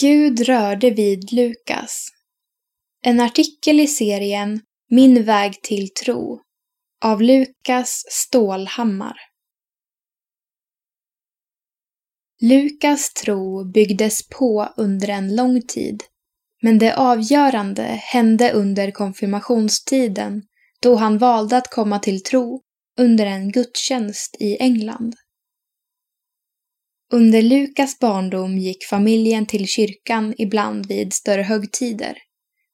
Gud rörde vid Lukas. En artikel i serien Min väg till tro av Lukas Stålhammar. Lukas tro byggdes på under en lång tid, men det avgörande hände under konfirmationstiden då han valde att komma till tro under en gudstjänst i England. Under Lukas barndom gick familjen till kyrkan ibland vid större högtider,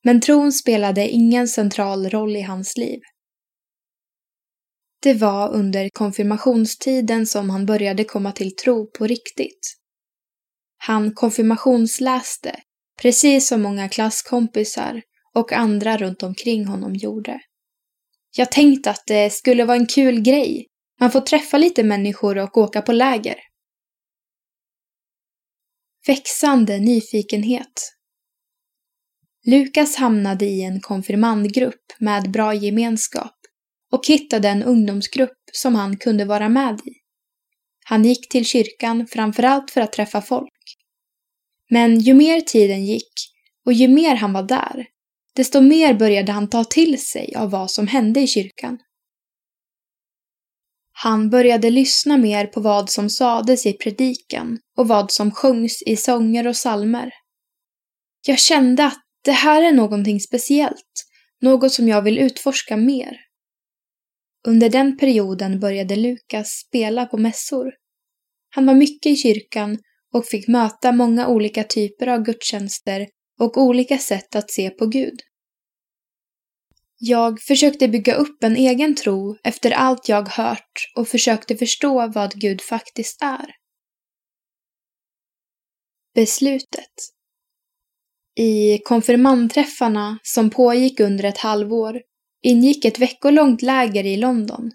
men tron spelade ingen central roll i hans liv. Det var under konfirmationstiden som han började komma till tro på riktigt. Han konfirmationsläste, precis som många klasskompisar och andra runt omkring honom gjorde. Jag tänkte att det skulle vara en kul grej. Man får träffa lite människor och åka på läger. Växande nyfikenhet. Lukas hamnade i en konfirmandgrupp med bra gemenskap och hittade en ungdomsgrupp som han kunde vara med i. Han gick till kyrkan framförallt för att träffa folk. Men ju mer tiden gick och ju mer han var där, desto mer började han ta till sig av vad som hände i kyrkan. Han började lyssna mer på vad som sades i predikan och vad som sjöngs i sånger och salmer. Jag kände att det här är någonting speciellt, något som jag vill utforska mer. Under den perioden började Lukas spela på mässor. Han var mycket i kyrkan och fick möta många olika typer av gudstjänster och olika sätt att se på Gud. Jag försökte bygga upp en egen tro efter allt jag hört och försökte förstå vad Gud faktiskt är. Beslutet I konfirmandträffarna som pågick under ett halvår ingick ett veckolångt läger i London.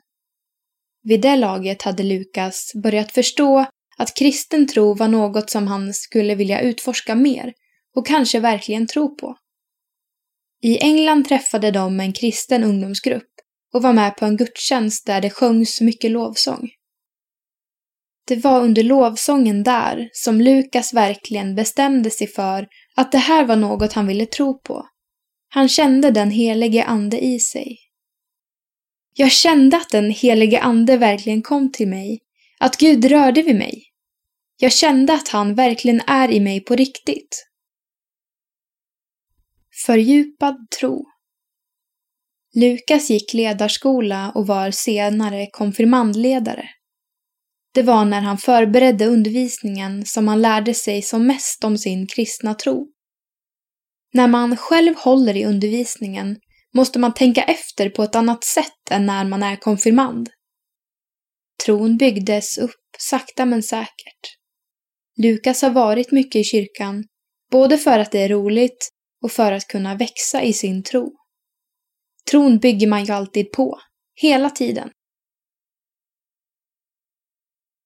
Vid det laget hade Lukas börjat förstå att kristen tro var något som han skulle vilja utforska mer och kanske verkligen tro på. I England träffade de en kristen ungdomsgrupp och var med på en gudstjänst där det sjöngs mycket lovsång. Det var under lovsången där som Lukas verkligen bestämde sig för att det här var något han ville tro på. Han kände den helige ande i sig. Jag kände att den helige ande verkligen kom till mig, att Gud rörde vid mig. Jag kände att han verkligen är i mig på riktigt. Fördjupad tro Lukas gick ledarskola och var senare konfirmandledare. Det var när han förberedde undervisningen som han lärde sig som mest om sin kristna tro. När man själv håller i undervisningen måste man tänka efter på ett annat sätt än när man är konfirmand. Tron byggdes upp sakta men säkert. Lukas har varit mycket i kyrkan, både för att det är roligt och för att kunna växa i sin tro. Tron bygger man ju alltid på, hela tiden.